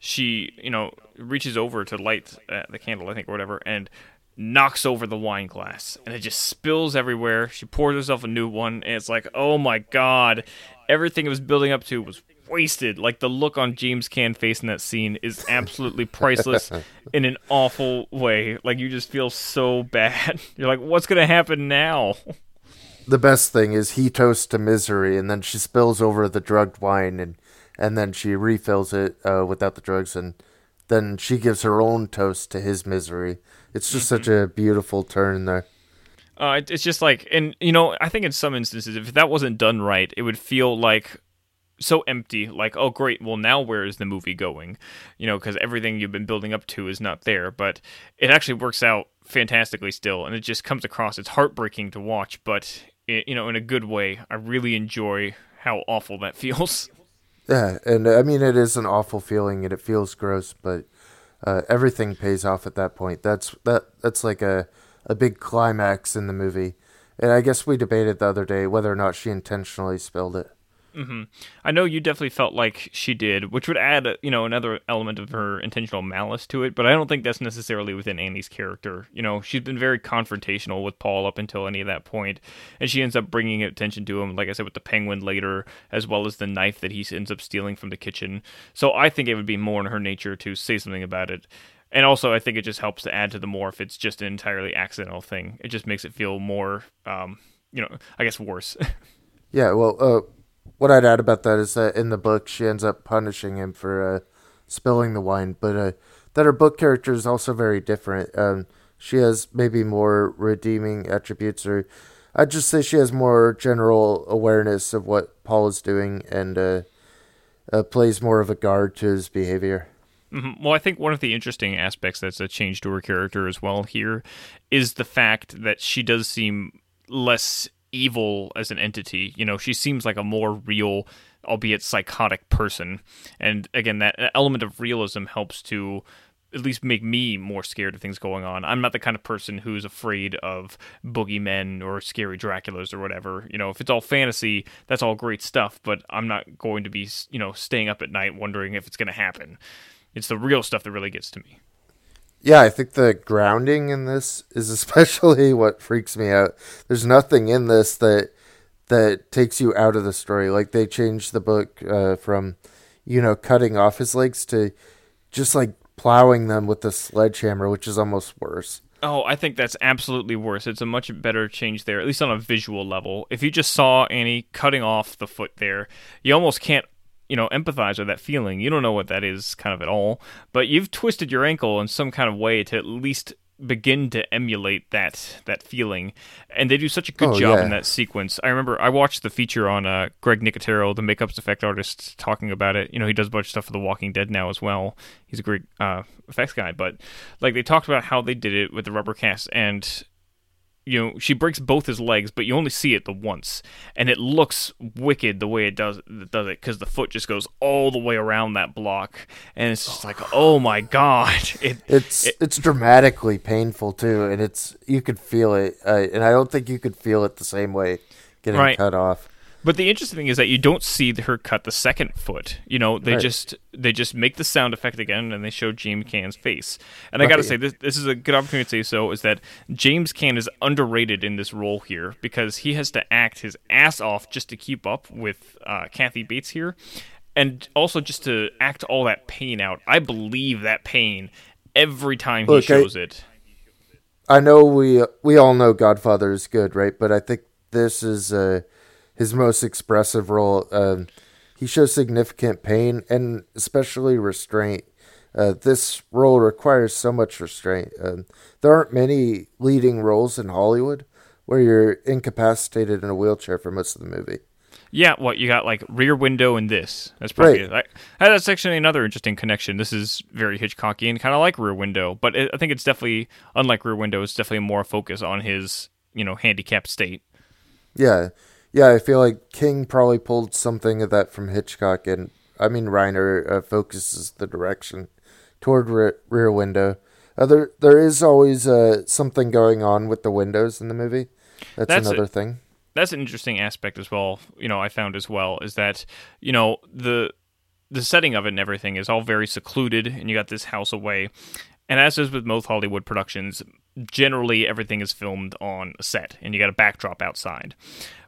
she, you know, reaches over to light uh, the candle, I think, or whatever, and knocks over the wine glass, and it just spills everywhere. She pours herself a new one, and it's like, oh my god, everything it was building up to was wasted. Like the look on James Caan face in that scene is absolutely priceless in an awful way. Like you just feel so bad. You're like, what's gonna happen now? The best thing is he toasts to misery, and then she spills over the drugged wine, and and then she refills it uh, without the drugs, and then she gives her own toast to his misery. It's just such a beautiful turn there. Uh, it, it's just like, and you know, I think in some instances, if that wasn't done right, it would feel like so empty. Like, oh, great. Well, now where is the movie going? You know, because everything you've been building up to is not there. But it actually works out fantastically still, and it just comes across. It's heartbreaking to watch, but it, you know, in a good way. I really enjoy how awful that feels. Yeah, and I mean it is an awful feeling and it feels gross, but uh, everything pays off at that point. That's that that's like a a big climax in the movie. And I guess we debated the other day whether or not she intentionally spilled it. Mm-hmm. I know you definitely felt like she did, which would add, you know, another element of her intentional malice to it. But I don't think that's necessarily within Annie's character. You know, she's been very confrontational with Paul up until any of that point, and she ends up bringing attention to him, like I said, with the penguin later, as well as the knife that he ends up stealing from the kitchen. So I think it would be more in her nature to say something about it. And also, I think it just helps to add to the more if it's just an entirely accidental thing. It just makes it feel more, um, you know, I guess worse. yeah, well, uh, what I'd add about that is that in the book she ends up punishing him for uh, spilling the wine, but uh, that her book character is also very different. Um, she has maybe more redeeming attributes, or I'd just say she has more general awareness of what Paul is doing and uh, uh plays more of a guard to his behavior. Mm-hmm. Well, I think one of the interesting aspects that's a change to her character as well here is the fact that she does seem less evil as an entity. You know, she seems like a more real, albeit psychotic person. And again, that element of realism helps to at least make me more scared of things going on. I'm not the kind of person who's afraid of boogeymen or scary Draculas or whatever. You know, if it's all fantasy, that's all great stuff, but I'm not going to be, you know, staying up at night wondering if it's going to happen. It's the real stuff that really gets to me yeah, I think the grounding in this is especially what freaks me out. There's nothing in this that that takes you out of the story. Like they changed the book uh, from, you know, cutting off his legs to just like plowing them with a sledgehammer, which is almost worse. Oh, I think that's absolutely worse. It's a much better change there, at least on a visual level. If you just saw Annie cutting off the foot there, you almost can't you know empathize with that feeling. You don't know what that is kind of at all, but you've twisted your ankle in some kind of way to at least begin to emulate that that feeling. And they do such a good oh, job yeah. in that sequence. I remember i watched the feature on uh, greg nicotero the makeup effect artist talking about it. You know he does a bunch of stuff for the walking dead now as well. He's a great uh, effects guy. But like they talked about how they did it with the rubber cast and you know she breaks both his legs but you only see it the once. And it looks wicked the way it does it does it because the foot just goes all the way around that block. And it's just like oh my god. It, it's it, it's dramatically painful too and it's you could feel it uh, and i don't think you could feel it the same way getting right. cut off but the interesting thing is that you don't see her cut the second foot. You know, they right. just they just make the sound effect again, and they show James Caan's face. And. I got to say, this this is a good opportunity to say so. Is that James Caan is underrated in this role here because he has to act his ass off just to keep up with uh, Kathy Bates here, and also just to act all that pain out. I believe that pain every time Look, he shows I, it. I know we we all know Godfather is good, right? But I think this is. Uh, his most expressive role. Um, he shows significant pain and especially restraint. Uh, this role requires so much restraint. Um, there aren't many leading roles in Hollywood where you're incapacitated in a wheelchair for most of the movie. Yeah, what you got like Rear Window and this. That's probably right. that's actually another interesting connection. This is very Hitchcockian, kind of like Rear Window, but it, I think it's definitely unlike Rear Window. It's definitely more focus on his you know handicapped state. Yeah, yeah, I feel like King probably pulled something of that from Hitchcock, and I mean Reiner uh, focuses the direction toward re- Rear Window. Uh, there, there is always uh, something going on with the windows in the movie. That's, that's another thing. That's an interesting aspect as well. You know, I found as well is that you know the the setting of it and everything is all very secluded, and you got this house away. And as is with most Hollywood productions, generally everything is filmed on a set, and you got a backdrop outside.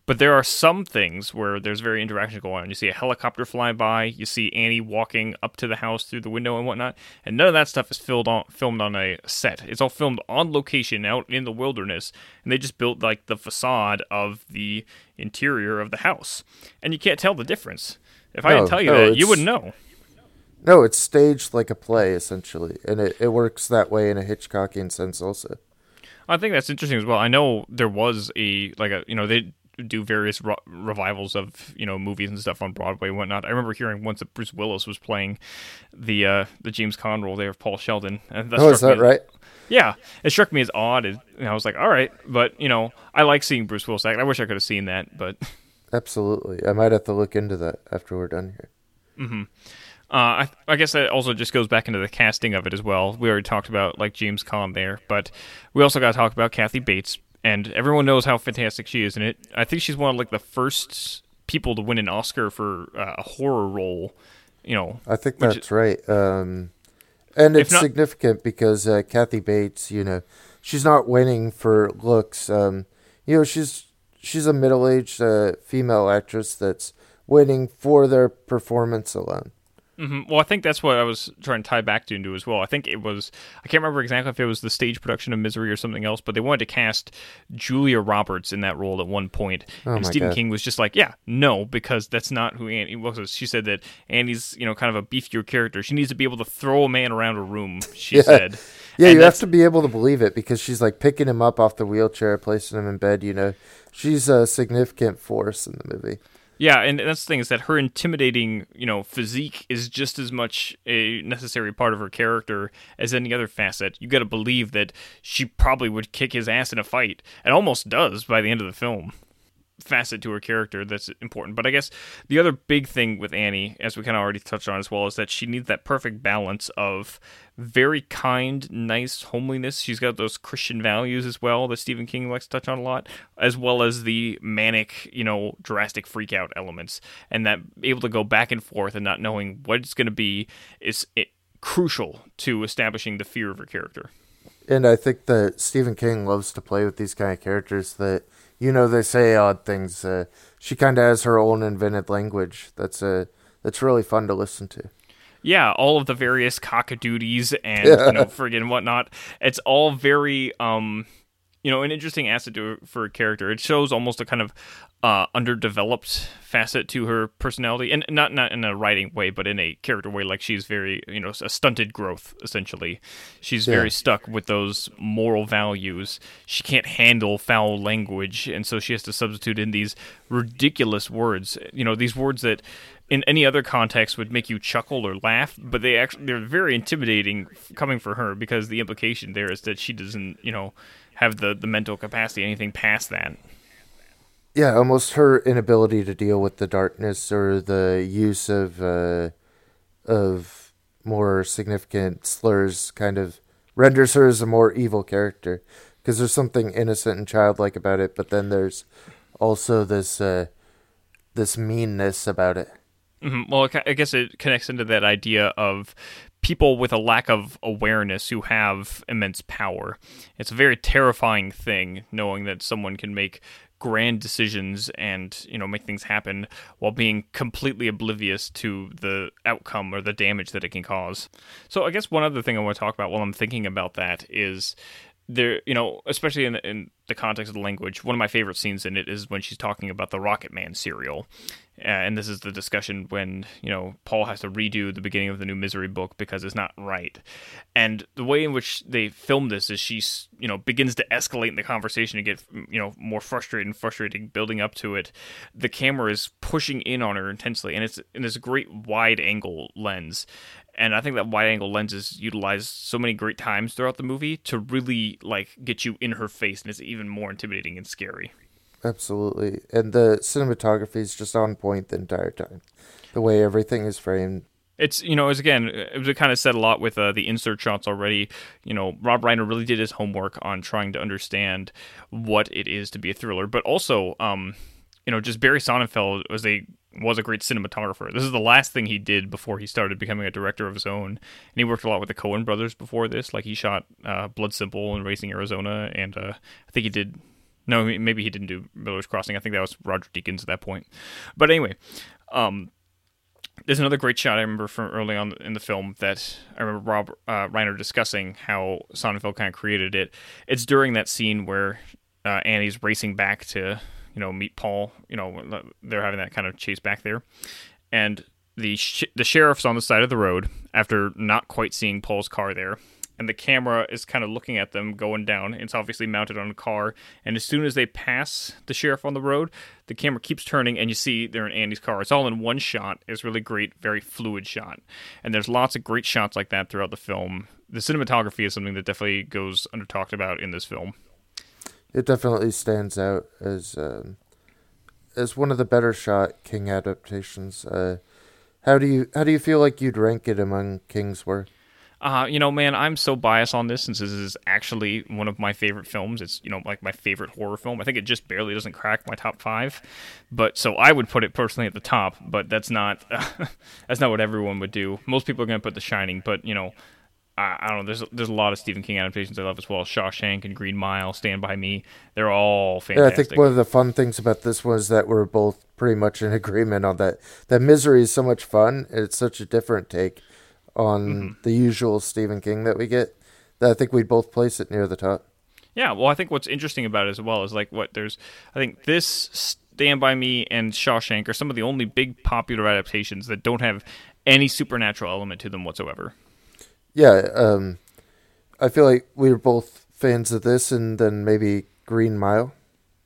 But there are some things where there's very interaction going on. You see a helicopter flying by, you see Annie walking up to the house through the window and whatnot, and none of that stuff is filmed on filmed on a set. It's all filmed on location out in the wilderness, and they just built like the facade of the interior of the house, and you can't tell the difference. If no, I didn't tell you no, that, you wouldn't know. No, it's staged like a play essentially, and it, it works that way in a Hitchcockian sense also. I think that's interesting as well. I know there was a like a you know they do various re- revivals of you know movies and stuff on Broadway and whatnot. I remember hearing once that Bruce Willis was playing the uh, the James Caan role there of Paul Sheldon. And that oh, is that right? yeah, it struck me as odd, and I was like, all right, but you know, I like seeing Bruce Willis act. I wish I could have seen that, but absolutely, I might have to look into that after we're done here. Uh, I, I guess that also just goes back into the casting of it as well. We already talked about like James Caan there, but we also got to talk about Kathy Bates, and everyone knows how fantastic she is in it. I think she's one of like the first people to win an Oscar for uh, a horror role. You know, I think that's right. Um, and it's not- significant because uh, Kathy Bates, you know, she's not winning for looks. Um, you know, she's she's a middle-aged uh, female actress that's winning for their performance alone. Hmm Well, I think that's what I was trying to tie back to into as well. I think it was I can't remember exactly if it was the stage production of Misery or something else, but they wanted to cast Julia Roberts in that role at one point, Oh and Stephen God. King was just like, "Yeah, no," because that's not who Annie was. She said that Annie's you know kind of a beefier character. She needs to be able to throw a man around a room. She Yeah. said, Yeah, And you have to be able to believe it because she's like picking him up off the wheelchair, placing him in bed. You know, she's a significant force in the movie. Yeah, and that's the thing is that her intimidating, you know, physique is just as much a necessary part of her character as any other facet. You got to believe that she probably would kick his ass in a fight, and almost does by the end of the film. Facet to her character that's important. But I guess the other big thing with Annie, as we kind of already touched on as well, is that she needs that perfect balance of very kind, nice homeliness. She's got those Christian values as well that Stephen King likes to touch on a lot, as well as the manic, you know, drastic freak out elements. And that able to go back and forth and not knowing what it's going to be is it, crucial to establishing the fear of her character. And I think that Stephen King loves to play with these kind of characters that, you know, they say odd things. Uh, she kind of has her own invented language. That's uh, that's really fun to listen to. Yeah, all of the various cockadoodies and you know friggin' whatnot. It's all very um you know, an interesting asset to for a character. It shows almost a kind of uh, underdeveloped facet to her personality, and not not in a writing way, but in a character way. Like she's very, you know, a stunted growth. Essentially, she's Yeah. very stuck with those moral values. She can't handle foul language, and so she has to substitute in these ridiculous words. You know, these words that in any other context would make you chuckle or laugh, but they actually they're very intimidating coming for her because the implication there is that she doesn't, you know, have the the mental capacity anything past that. Yeah, almost her inability to deal with the darkness or the use of uh, of more significant slurs kind of renders her as a more evil character because there's something innocent and childlike about it, but then there's also this uh, this meanness about it. Mhm. Well, I guess it connects into that idea of people with a lack of awareness who have immense power. It's a very terrifying thing knowing that someone can make grand decisions and you know make things happen while being completely oblivious to the outcome or the damage that it can cause. So I guess one other thing I want to talk about while I'm thinking about that is there you know especially in, in the context of the language one of my favorite scenes in it is when she's talking about the rocket man serial uh, and this is the discussion when you know paul has to redo the beginning of the new misery book because it's not right. And the way in which they film this is she's you know begins to escalate in the conversation and get you know more frustrated and frustrating building up to it. The camera is pushing in on her intensely and it's in this great wide angle lens and I think that wide angle lens is utilized so many great times throughout the movie to really like get you in her face, and it's even more intimidating and scary. Absolutely, and the cinematography is just on point the entire time. The way everything is framed. It's you know, as again, it was kind of said a lot with uh, the insert shots already. You know, Rob Reiner really did his homework on trying to understand what it is to be a thriller, but also, um, you know, just Barry Sonnenfeld was a was a great cinematographer. This is the last thing he did before he started becoming a director of his own, and he worked a lot with the Coen brothers before this. Like he shot uh, Blood Simple and Raising Arizona, and uh, I think he did. No, maybe he didn't do Miller's Crossing. I think that was Roger Deakins at that point. But anyway, um, there's another great shot I remember from early on in the film that I remember Rob uh, Reiner discussing how Sonnenfeld kind of created it. It's during that scene where uh, Annie's racing back to you know meet Paul. You know uh, they're having that kind of chase back there, and the sh- the sheriff's on the side of the road after not quite seeing Paul's car there. And the camera is kind of looking at them going down. It's obviously mounted on a car. And as soon as they pass the sheriff on the road, the camera keeps turning and you see they're in Annie's car. It's all in one shot. It's really great, very fluid shot. And there's lots of great shots like that throughout the film. The cinematography is something that definitely goes under talked about in this film. It definitely stands out as um, as one of the better shot King adaptations. Uh, How do you how do you feel like you'd rank it among King's work? Uh, you know, man, I'm so biased on this since this is actually one of my favorite films. It's, you know, like my favorite horror film. I think it just barely doesn't crack my top five. But so I would put it personally at the top, but that's not uh, that's not what everyone would do. Most people are going to put The Shining, but you know, I, I, don't know. There's there's a lot of Stephen King adaptations I love as well. Shawshank and Green Mile, Stand by Me. They're all fantastic. Yeah, I think one of the fun things about this was that we're both pretty much in agreement on that. That Misery is so much fun. It's such a different take on mm-hmm. the usual Stephen King that we get. That I think we'd both place it near the top. Yeah, well, I think what's interesting about it as well is like what there's. I think this Stand by Me and Shawshank are some of the only big popular adaptations that don't have any supernatural element to them whatsoever. Yeah, um, I feel like we were both fans of this, and then maybe Green Mile.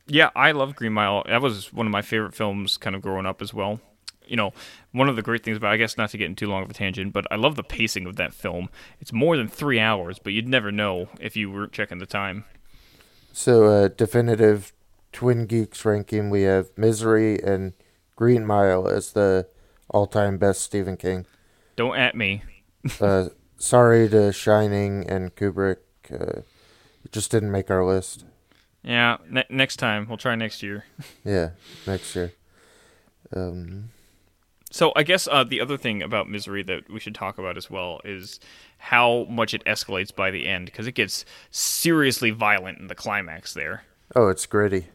Yeah, I love Green Mile. That was one of my favorite films, kind of growing up as well you know, one of the great things about, I guess not to get in too long of a tangent, but I love the pacing of that film. It's more than three hours, but you'd never know if you weren't checking the time. So, uh, definitive Twin Geeks ranking, we have Misery and Green Mile as the all-time best Stephen King. Don't at me. uh, sorry to Shining and Kubrick. Uh, it just didn't make our list. Yeah, ne- next time we'll try next year. yeah, next year. Um, so I guess uh, the other thing about Misery that we should talk about as well is how much it escalates by the end because it gets seriously violent in the climax there. Oh, it's gritty.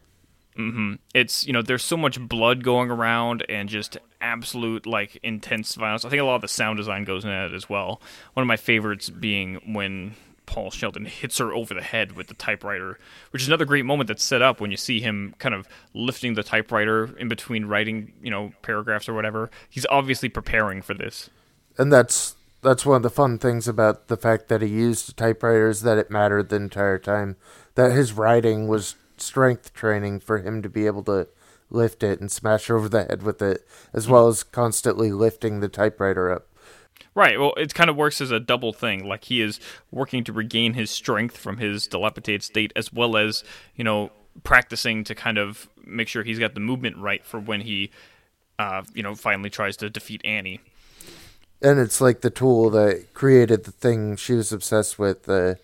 Mm-hmm. It's you know there's so much blood going around and just absolute like intense violence. I think a lot of the sound design goes in it as well. One of my favorites being when Paul Sheldon hits her over the head with the typewriter, which is another great moment that's set up when you see him kind of lifting the typewriter in between writing, you know, paragraphs or whatever. He's obviously preparing for this. And that's that's one of the fun things about the fact that he used typewriters that it mattered the entire time. That his writing was strength training for him to be able to lift it and smash over the head with it, as well as constantly lifting the typewriter up. Right. Well, it kind of works as a double thing. Like he is working to regain his strength from his dilapidated state, as well as you know practicing to kind of make sure he's got the movement right for when he, uh, you know, finally tries to defeat Annie. And it's like the tool that created the thing she was obsessed with. Uh,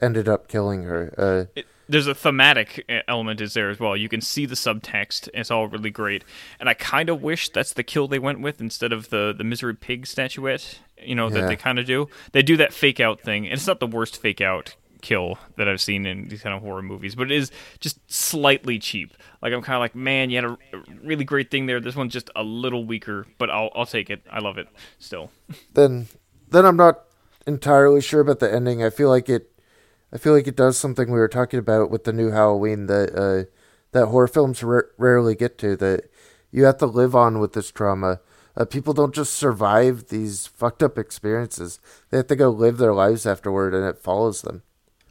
ended up killing her. Uh, it, there's a thematic uh, element is there as well. You can see the subtext. it's all really great. And I kind of wish that's the kill they went with instead of the the misery pig statuette. You know yeah. that they kind of do. They do that fake out thing. And it's not the worst fake out kill that I've seen in these kind of horror movies, but it is just slightly cheap. Like I'm kind of like, man, you had a really great thing there. This one's just a little weaker, but I'll I'll take it. I love it still. Then then I'm not entirely sure about the ending. I feel like it I feel like it does something we were talking about with the new Halloween that uh, that horror films r- rarely get to. That you have to live on with this trauma. Uh, people don't just survive these fucked up experiences; they have to go live their lives afterward, and it follows them.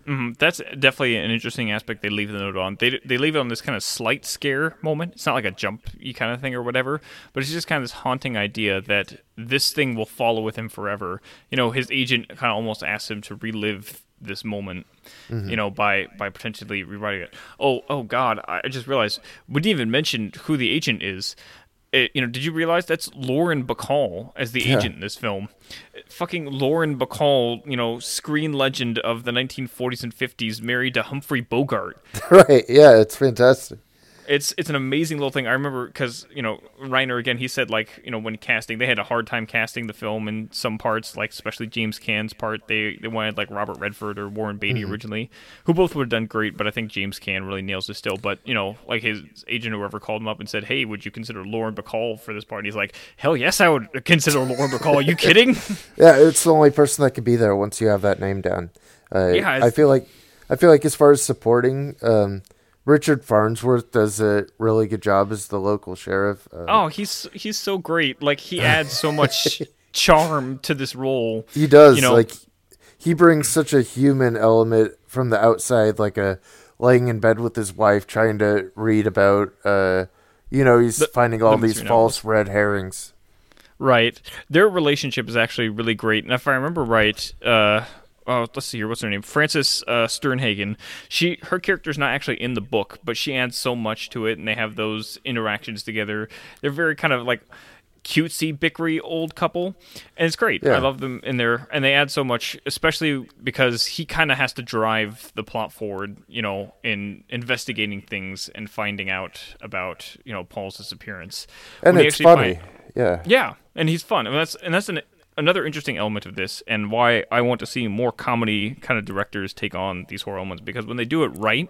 Mm-hmm. That's definitely an interesting aspect they leave the note on. They they leave it on this kind of slight scare moment. It's not like a jump kind of thing or whatever, but it's just kind of this haunting idea that this thing will follow with him forever. You know, his agent kind of almost asks him to relive this moment, mm-hmm. you know, by by potentially rewriting it. Oh, oh God! I just realized we didn't even mention who the agent is. It, you know, did you realize that's Lauren Bacall as the yeah. agent in this film? Fucking Lauren Bacall, you know, screen legend of the 1940s and 50s, married to Humphrey Bogart. right? Yeah, it's fantastic it's it's an amazing little thing. I remember because you know Reiner again. He said like you know when casting, they had a hard time casting the film in some parts, like especially James Caan's part. They they wanted like Robert Redford or Warren Beatty mm-hmm. originally, who both would have done great. But I think James Caan really nails it still. But you know like his agent or whoever called him up and said, "Hey, would you consider Lauren Bacall for this part?" And he's like, "Hell yes, I would consider Lauren Bacall. Are you kidding?" yeah, it's the only person that could be there once you have that name down. Uh, yeah, I feel like I feel like as far as supporting. Um, Richard Farnsworth does a really good job as the local sheriff. Uh, oh, he's he's so great. Like he adds so much charm to this role. He does. You know? Like he brings such a human element from the outside, like a laying in bed with his wife, trying to read about. Uh, you know, he's the, finding all the these false red herrings. Right. Their relationship is actually really great, and if I remember right, uh, oh, let's see here. What's her name? Frances uh, Sternhagen. She her character's not actually in the book, but she adds so much to it, and they have those interactions together. They're very kind of like cutesy, bickery old couple, and it's great. Yeah. I love them in there, and they add so much, especially because he kind of has to drive the plot forward. You know, in investigating things and finding out about you know Paul's disappearance. and When it's funny. find- yeah. yeah, and he's fun. And that's and that's an another interesting element of this, and why I want to see more comedy kind of directors take on these horror elements because when they do it right,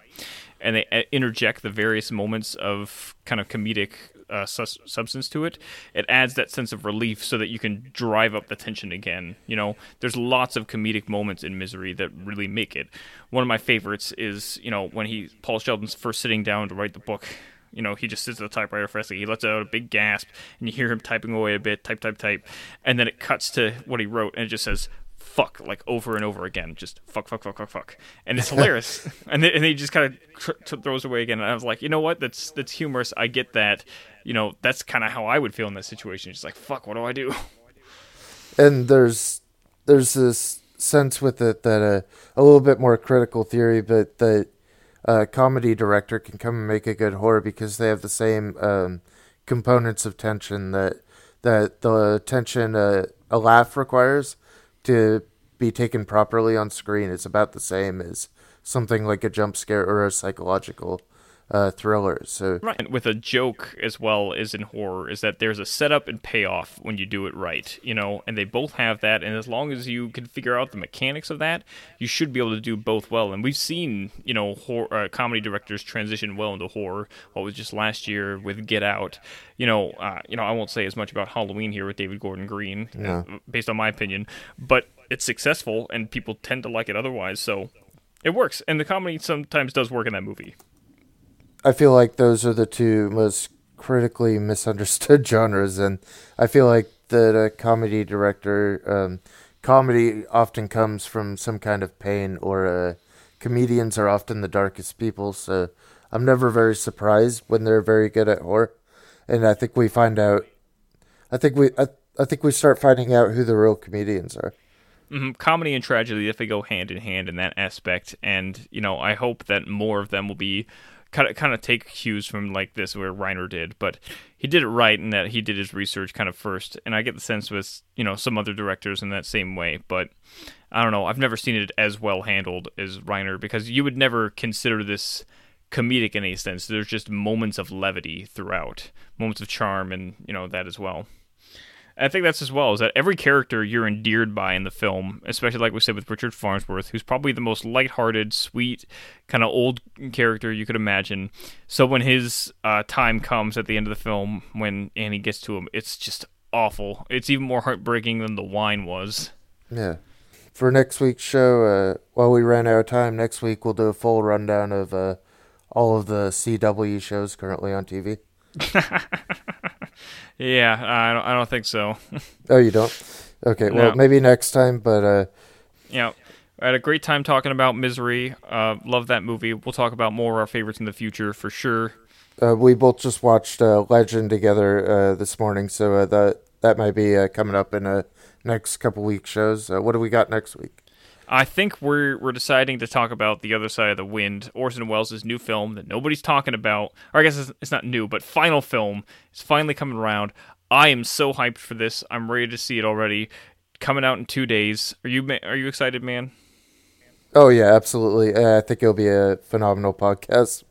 and they uh, interject the various moments of kind of comedic uh, sus- substance to it, it adds that sense of relief so that you can drive up the tension again. You know, there's lots of comedic moments in Misery that really make it. One of my favorites is you know when he Paul Sheldon's first sitting down to write the book you know, he just sits at the typewriter for a second. He lets out a big gasp, and you hear him typing away a bit, type, type, type, and then it cuts to what he wrote, and it just says "fuck" like over and over again, just fuck, fuck, fuck, fuck, fuck, and it's hilarious. and then, and he just kind of tr- tr- throws away again, and I was like, you know what? That's that's humorous. I get that. You know, that's kind of how I would feel in that situation. Just like fuck, what do I do? and there's there's this sense with it that uh, a little bit more critical theory, but that a comedy director can come and make a good horror because they have the same um, components of tension that that the tension uh, a laugh requires to be taken properly on screen. Is about the same as something like a jump scare or a psychological uh, thriller. So Right. And with a joke as well as in horror is that there's a setup and payoff when you do it right, you know, and they both have that. And as long as you can figure out the mechanics of that, you should be able to do both well. And we've seen, you know, horror, uh, comedy directors transition well into horror. What was just last year with Get Out, you know, uh, you know, I won't say as much about Halloween here with David Gordon Green, uh, based on my opinion, but it's successful and people tend to like it otherwise. So it works, and the comedy sometimes does work in that movie. I feel like those are the two most critically misunderstood genres, and I feel like that a comedy director, um, comedy often comes from some kind of pain, or uh, comedians are often the darkest people. So I'm never very surprised when they're very good at horror, and I think we find out. I think we, I, I think we start finding out who the real comedians are. hmm Comedy and tragedy, if they go hand in hand in that aspect, and you know, I hope that more of them will be kind of kind of take cues from like this where Reiner did, but he did it right in that he did his research kind of first, and I get the sense with you know some other directors in that same way, but I don't know, I've never seen it as well handled as Reiner because you would never consider this comedic in any sense. There's just moments of levity throughout, moments of charm, and you know that as well. I think that's as well is that every character you're endeared by in the film, especially like we said with Richard Farnsworth, who's probably the most lighthearted, sweet, kind of old character you could imagine. So when his uh, time comes at the end of the film, when Annie gets to him, it's just awful. It's even more heartbreaking than the wine was. Yeah. For next week's show, uh, while we ran out of time, next week we'll do a full rundown of uh, all of the CW shows currently on TV. Yeah, I don't, I don't think so. Oh, you don't? Okay, well, No. maybe next time, but uh, yeah. I had a great time talking about Misery. Uh, love that movie. We'll talk about more of our favorites in the future for sure. uh, we both just watched uh, Legend together uh, this morning, so uh, that that might be uh, coming up in uh, next couple week shows. Uh, what do we got next week? I think we're we're deciding to talk about the other side of the wind, Orson Welles' new film that nobody's talking about. Or I guess it's, it's not new, but final film is finally coming around. I am so hyped for this. I'm ready to see it already. Coming out in two days. Are you are you excited, man? Oh yeah, absolutely. Uh, I think it'll be a phenomenal podcast.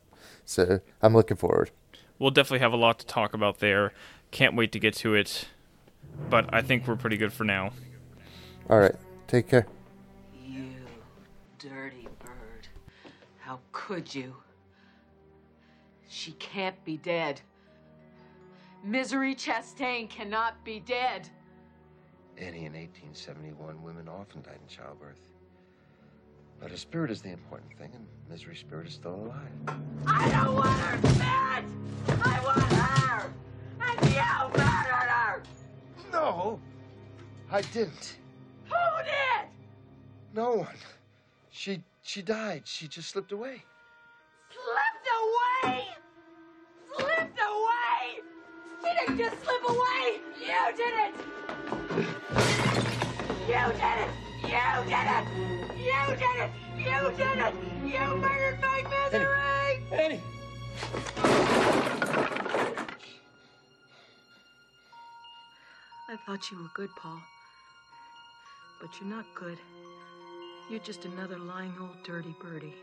So I'm looking forward. We'll definitely have a lot to talk about there. Can't wait to get to it. But I think we're pretty good for now. All right, take care. You dirty bird. How could you? She can't be dead. Misery Chastain cannot be dead. Annie, in 1871, women often died in childbirth. But her spirit is the important thing, and Misery's spirit is still alive. I don't want her dead! I want her! And you murdered her! No, I didn't. Who did? No one. She she died. She just slipped away. Slipped away! Slipped away! She didn't just slip away! You did it! You did it! You did it! You did it! You did it! You murdered my misery! Annie. Annie. I thought you were good, Paul. But you're not good. You're just another lying old dirty birdie.